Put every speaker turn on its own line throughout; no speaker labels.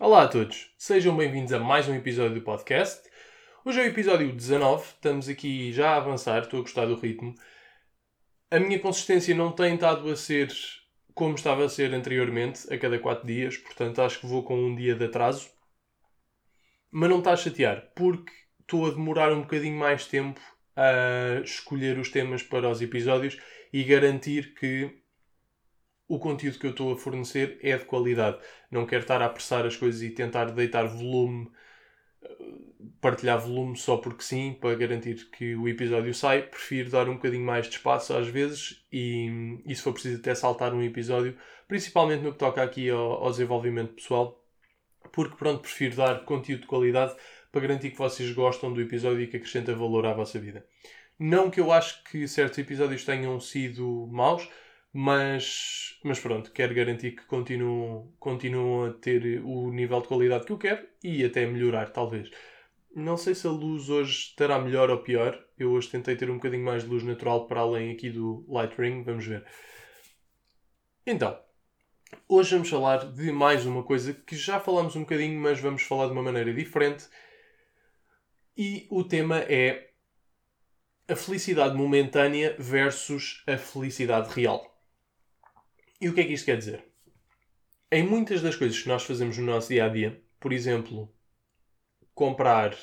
Olá a todos, sejam bem-vindos a mais um episódio do podcast. Hoje é o episódio 19, estamos aqui já a avançar, estou a gostar do ritmo. A minha consistência não tem estado a ser como estava a ser anteriormente, a cada 4 dias, portanto acho que vou com um dia de atraso. Mas não está a chatear, porque estou a demorar um bocadinho mais tempo a escolher os temas para os episódios e garantir que o conteúdo que eu estou a fornecer é de qualidade. Não quero estar a apressar as coisas e tentar deitar volume, partilhar volume só porque sim, para garantir que o episódio sai. Prefiro dar um bocadinho mais de espaço às vezes e, e se for preciso até saltar um episódio, principalmente no que toca aqui ao, ao desenvolvimento pessoal, porque pronto, prefiro dar conteúdo de qualidade para garantir que vocês gostam do episódio e que acrescenta valor à vossa vida. Não que eu acho que certos episódios tenham sido maus, mas, mas pronto, quero garantir que continuam, continuam a ter o nível de qualidade que eu quero e até melhorar, talvez. Não sei se a luz hoje estará melhor ou pior. Eu hoje tentei ter um bocadinho mais de luz natural para além aqui do Light Ring, vamos ver. Então, hoje vamos falar de mais uma coisa que já falamos um bocadinho, mas vamos falar de uma maneira diferente. E o tema é a felicidade momentânea versus a felicidade real. E o que é que isto quer dizer? Em muitas das coisas que nós fazemos no nosso dia a dia, por exemplo, comprar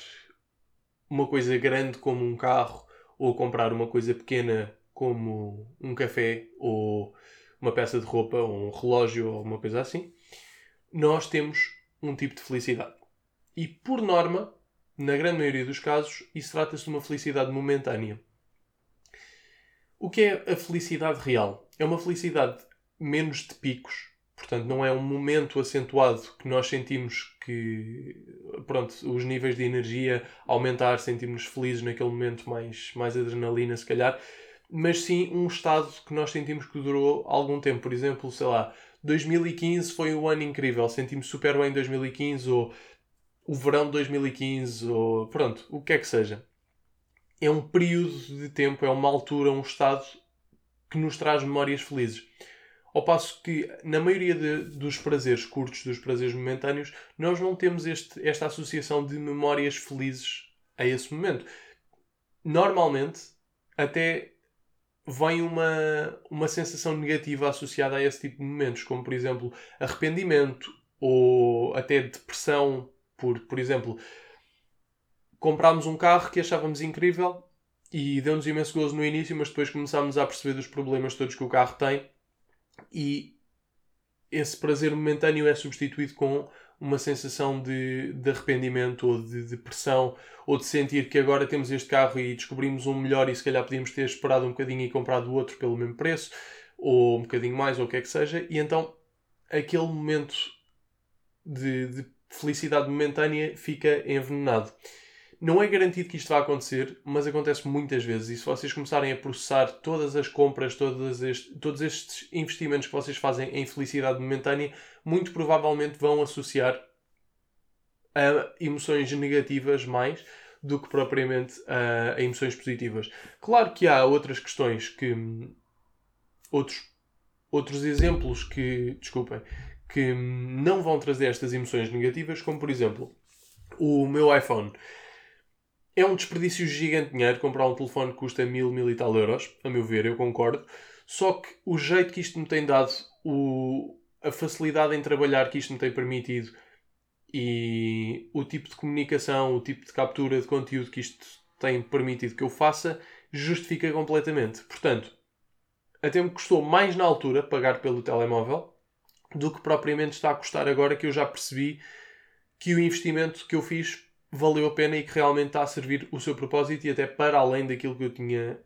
uma coisa grande como um carro ou comprar uma coisa pequena como um café ou uma peça de roupa ou um relógio ou uma coisa assim, nós temos um tipo de felicidade. E por norma, na grande maioria dos casos, isso trata-se de uma felicidade momentânea. O que é a felicidade real? É uma felicidade menos de picos. Portanto, não é um momento acentuado que nós sentimos que pronto, os níveis de energia aumentar, sentimos felizes naquele momento, mais, mais adrenalina, se calhar, mas sim um estado que nós sentimos que durou algum tempo. Por exemplo, sei lá, 2015 foi um ano incrível, sentimos super bem em 2015, ou o verão de 2015, ou pronto, o que é que seja. É um período de tempo, é uma altura, um estado que nos traz memórias felizes. Ao passo que, na maioria de, dos prazeres curtos, dos prazeres momentâneos, nós não temos este, esta associação de memórias felizes a esse momento. Normalmente, até vem uma, uma sensação negativa associada a esse tipo de momentos, como, por exemplo, arrependimento ou até depressão por, por exemplo, comprámos um carro que achávamos incrível e deu-nos imenso gozo no início, mas depois começámos a perceber dos problemas todos que o carro tem e esse prazer momentâneo é substituído com uma sensação de, de arrependimento ou de depressão ou de sentir que agora temos este carro e descobrimos um melhor e se calhar podíamos ter esperado um bocadinho e comprado outro pelo mesmo preço ou um bocadinho mais ou o que é que seja e então aquele momento de, de felicidade momentânea fica envenenado. Não é garantido que isto vá acontecer, mas acontece muitas vezes. E se vocês começarem a processar todas as compras, todas este, todos estes investimentos que vocês fazem em felicidade momentânea, muito provavelmente vão associar a emoções negativas mais do que propriamente a, a emoções positivas. Claro que há outras questões que. outros, outros exemplos que. desculpem. que não vão trazer estas emoções negativas, como por exemplo o meu iPhone é um desperdício gigante de dinheiro comprar um telefone que custa mil, mil e tal euros, a meu ver, eu concordo. Só que o jeito que isto me tem dado, o, a facilidade em trabalhar que isto me tem permitido e o tipo de comunicação, o tipo de captura de conteúdo que isto tem permitido que eu faça, justifica completamente. Portanto, até me custou mais na altura pagar pelo telemóvel do que propriamente está a custar agora que eu já percebi que o investimento que eu fiz valeu a pena e que realmente está a servir o seu propósito e até para além daquilo que eu tinha,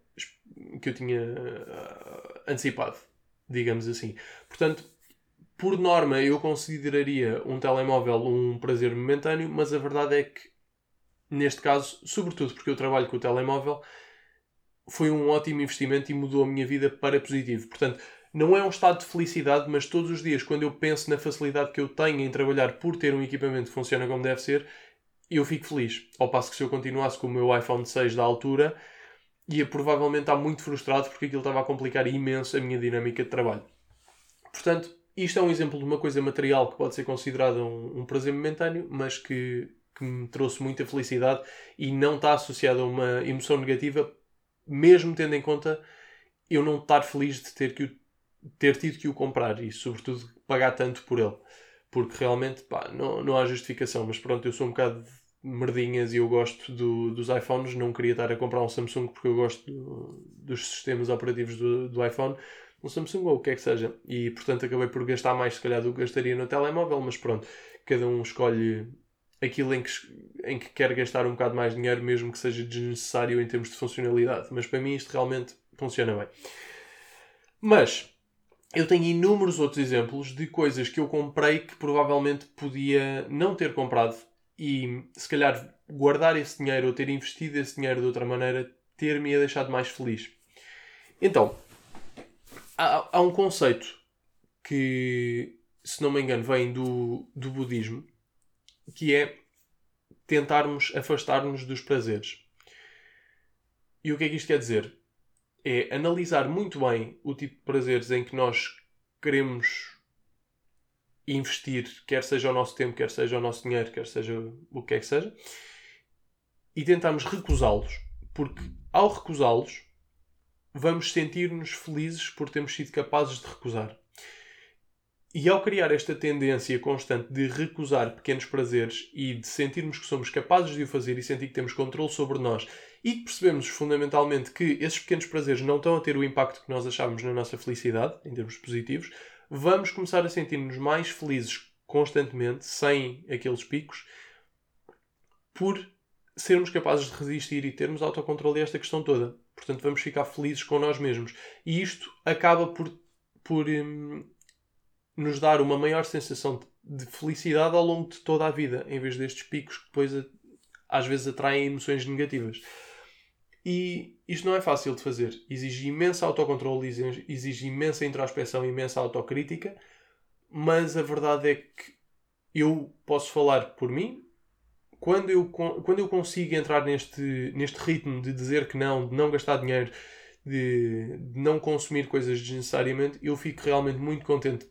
que eu tinha uh, antecipado, digamos assim. Portanto, por norma, eu consideraria um telemóvel um prazer momentâneo, mas a verdade é que, neste caso, sobretudo porque eu trabalho com o telemóvel, foi um ótimo investimento e mudou a minha vida para positivo. Portanto, não é um estado de felicidade, mas todos os dias, quando eu penso na facilidade que eu tenho em trabalhar por ter um equipamento que funciona como deve ser, eu fico feliz. Ao passo que se eu continuasse com o meu iPhone 6 da altura, ia provavelmente estar muito frustrado porque aquilo estava a complicar imenso a minha dinâmica de trabalho. Portanto, isto é um exemplo de uma coisa material que pode ser considerada um, um prazer momentâneo, mas que, que me trouxe muita felicidade e não está associada a uma emoção negativa, mesmo tendo em conta eu não estar feliz de ter, que o, ter tido que o comprar e, sobretudo, pagar tanto por ele. Porque realmente pá, não, não há justificação, mas pronto, eu sou um bocado merdinhas e eu gosto do, dos iPhones, não queria estar a comprar um Samsung porque eu gosto do, dos sistemas operativos do, do iPhone um Samsung ou o que é que seja. E portanto acabei por gastar mais, se calhar, do que gastaria no telemóvel, mas pronto, cada um escolhe aquilo em que, em que quer gastar um bocado mais dinheiro, mesmo que seja desnecessário em termos de funcionalidade. Mas para mim isto realmente funciona bem. Mas eu tenho inúmeros outros exemplos de coisas que eu comprei que provavelmente podia não ter comprado e se calhar guardar esse dinheiro ou ter investido esse dinheiro de outra maneira ter-me deixado mais feliz. Então, há, há um conceito que, se não me engano, vem do, do budismo, que é tentarmos afastar-nos dos prazeres. E o que é que isto quer dizer? É analisar muito bem o tipo de prazeres em que nós queremos investir, quer seja o nosso tempo, quer seja o nosso dinheiro, quer seja o que é que seja, e tentarmos recusá-los. Porque ao recusá-los, vamos sentir-nos felizes por termos sido capazes de recusar. E ao criar esta tendência constante de recusar pequenos prazeres e de sentirmos que somos capazes de o fazer e sentir que temos controle sobre nós e que percebemos fundamentalmente que esses pequenos prazeres não estão a ter o impacto que nós achávamos na nossa felicidade, em termos positivos, vamos começar a sentir-nos mais felizes constantemente, sem aqueles picos, por sermos capazes de resistir e termos autocontrole a esta questão toda. Portanto, vamos ficar felizes com nós mesmos. E isto acaba por, por hum, nos dar uma maior sensação de, de felicidade ao longo de toda a vida, em vez destes picos que depois às vezes atraem emoções negativas. E isto não é fácil de fazer. Exige imenso autocontrole, exige imensa introspeção, imensa autocrítica, mas a verdade é que eu posso falar por mim, quando eu, quando eu consigo entrar neste, neste ritmo de dizer que não, de não gastar dinheiro, de, de não consumir coisas desnecessariamente, eu fico realmente muito contente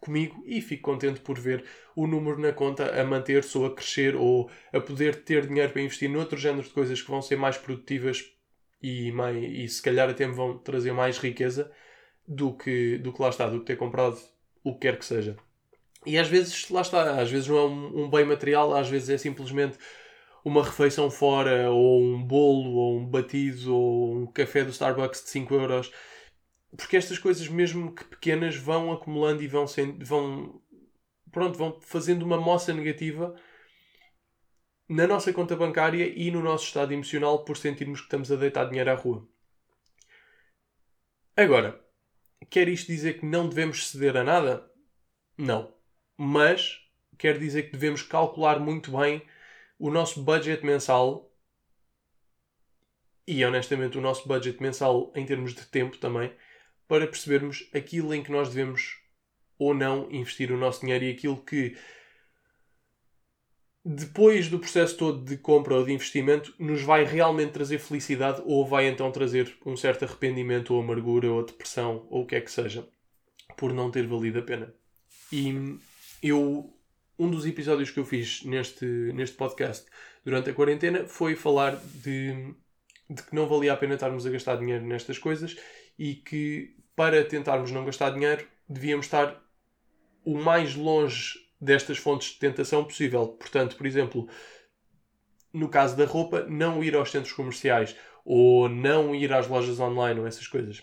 comigo e fico contente por ver o número na conta a manter-se ou a crescer ou a poder ter dinheiro para investir noutro género de coisas que vão ser mais produtivas e, mais, e se calhar até me vão trazer mais riqueza do que, do que lá está, do que ter comprado o que quer que seja. E às vezes, lá está, às vezes não é um, um bem material, às vezes é simplesmente uma refeição fora, ou um bolo, ou um batido, ou um café do Starbucks de 5 euros. Porque estas coisas, mesmo que pequenas, vão acumulando e vão, sendo, vão, pronto, vão fazendo uma moça negativa na nossa conta bancária e no nosso estado emocional por sentirmos que estamos a deitar dinheiro à rua. Agora, quer isto dizer que não devemos ceder a nada? Não mas quer dizer que devemos calcular muito bem o nosso budget mensal e honestamente o nosso budget mensal em termos de tempo também para percebermos aquilo em que nós devemos ou não investir o nosso dinheiro e aquilo que depois do processo todo de compra ou de investimento nos vai realmente trazer felicidade ou vai então trazer um certo arrependimento ou amargura ou depressão ou o que é que seja por não ter valido a pena. E eu um dos episódios que eu fiz neste, neste podcast durante a quarentena foi falar de, de que não valia a pena estarmos a gastar dinheiro nestas coisas e que para tentarmos não gastar dinheiro devíamos estar o mais longe destas fontes de tentação possível. Portanto, por exemplo, no caso da roupa, não ir aos centros comerciais ou não ir às lojas online ou essas coisas.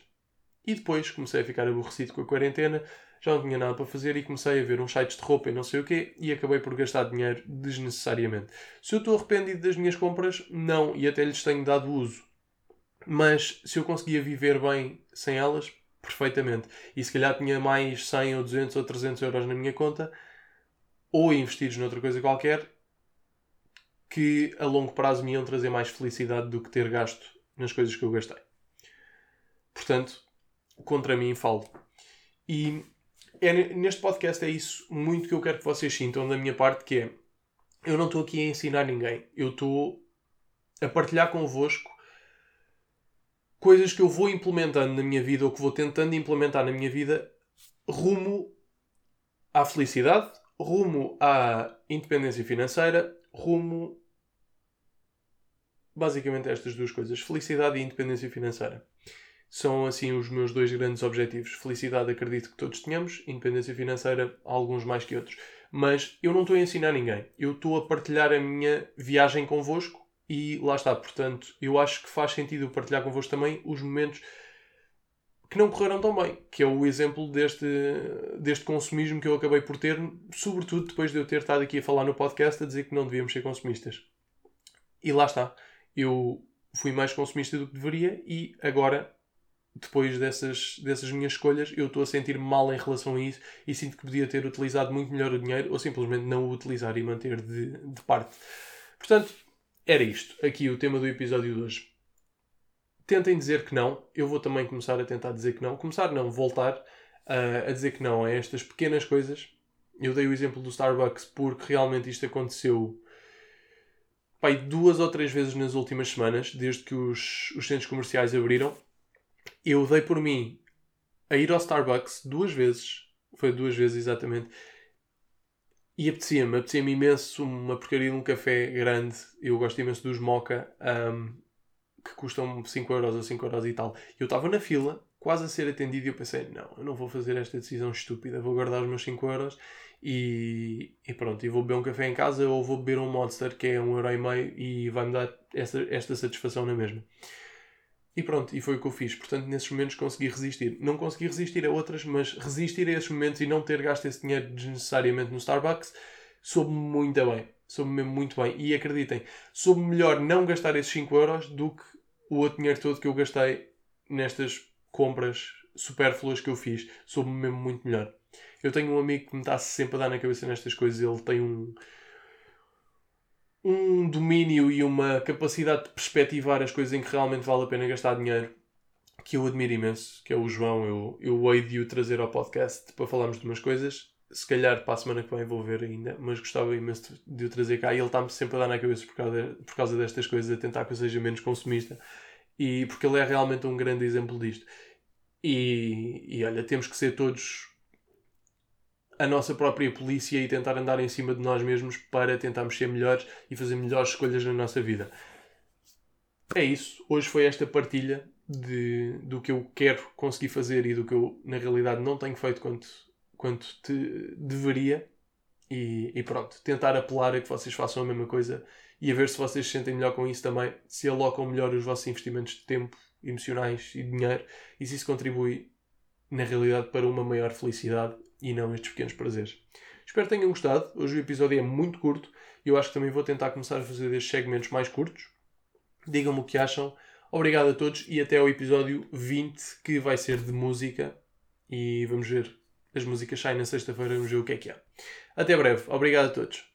E depois comecei a ficar aborrecido com a quarentena, já não tinha nada para fazer e comecei a ver uns sites de roupa e não sei o quê e acabei por gastar dinheiro desnecessariamente. Se eu estou arrependido das minhas compras, não, e até lhes tenho dado uso. Mas se eu conseguia viver bem sem elas, perfeitamente. E se calhar tinha mais 100 ou 200 ou 300 euros na minha conta, ou investidos noutra coisa qualquer, que a longo prazo me iam trazer mais felicidade do que ter gasto nas coisas que eu gastei. Portanto, contra mim falo. E é, neste podcast é isso muito que eu quero que vocês sintam da minha parte, que é eu não estou aqui a ensinar ninguém. Eu estou a partilhar convosco coisas que eu vou implementando na minha vida ou que vou tentando implementar na minha vida rumo à felicidade, rumo à independência financeira, rumo basicamente estas duas coisas: felicidade e independência financeira. São assim os meus dois grandes objetivos. Felicidade, acredito que todos tenhamos, independência financeira, alguns mais que outros. Mas eu não estou a ensinar ninguém. Eu estou a partilhar a minha viagem convosco e lá está. Portanto, eu acho que faz sentido partilhar convosco também os momentos que não correram tão bem, que é o exemplo deste, deste consumismo que eu acabei por ter, sobretudo depois de eu ter estado aqui a falar no podcast a dizer que não devíamos ser consumistas. E lá está. Eu fui mais consumista do que deveria e agora, depois dessas, dessas minhas escolhas, eu estou a sentir mal em relação a isso e sinto que podia ter utilizado muito melhor o dinheiro ou simplesmente não o utilizar e manter de, de parte. Portanto, era isto. Aqui o tema do episódio de hoje tentem dizer que não. Eu vou também começar a tentar dizer que não. Começar não, voltar uh, a dizer que não a estas pequenas coisas. Eu dei o exemplo do Starbucks porque realmente isto aconteceu pai, duas ou três vezes nas últimas semanas, desde que os, os centros comerciais abriram. Eu dei por mim a ir ao Starbucks duas vezes. Foi duas vezes exatamente. E apetecia-me, apetecia-me imenso uma porcaria de um café grande. Eu gosto imenso dos mocha. Um, que custam 5 euros ou 5 euros e tal. Eu estava na fila, quase a ser atendido, e eu pensei: não, eu não vou fazer esta decisão estúpida, vou guardar os meus 5 euros e, e pronto, e vou beber um café em casa ou vou beber um Monster que é 1,5€ um euro e, meio, e vai-me dar esta, esta satisfação na mesma. E pronto, e foi o que eu fiz. Portanto, nesses momentos consegui resistir. Não consegui resistir a outras, mas resistir a esses momentos e não ter gasto esse dinheiro desnecessariamente no Starbucks soube-me muito bem. Soube-me mesmo muito bem. E acreditem, soube melhor não gastar esses 5 euros do que o outro dinheiro todo que eu gastei nestas compras supérfluas que eu fiz. Soube-me mesmo muito melhor. Eu tenho um amigo que me está sempre a dar na cabeça nestas coisas. Ele tem um, um domínio e uma capacidade de perspectivar as coisas em que realmente vale a pena gastar dinheiro que eu admiro imenso, que é o João. Eu, eu hei de o trazer ao podcast para falarmos de umas coisas. Se calhar para a semana que vem vou ver ainda, mas gostava imenso de o trazer cá. E ele está-me sempre a dar na cabeça por causa, por causa destas coisas, a tentar que eu seja menos consumista. E porque ele é realmente um grande exemplo disto. E, e olha, temos que ser todos a nossa própria polícia e tentar andar em cima de nós mesmos para tentarmos ser melhores e fazer melhores escolhas na nossa vida. É isso. Hoje foi esta partilha de, do que eu quero conseguir fazer e do que eu, na realidade, não tenho feito quanto, quanto te deveria. E, e, pronto, tentar apelar a que vocês façam a mesma coisa e a ver se vocês se sentem melhor com isso também, se alocam melhor os vossos investimentos de tempo, emocionais e dinheiro e se isso contribui, na realidade, para uma maior felicidade e não estes pequenos prazeres. Espero que tenham gostado. Hoje o episódio é muito curto e eu acho que também vou tentar começar a fazer estes segmentos mais curtos. Digam-me o que acham. Obrigado a todos e até ao episódio 20, que vai ser de música. E vamos ver. As músicas saem na sexta-feira, vamos ver o que é que há. Até breve. Obrigado a todos.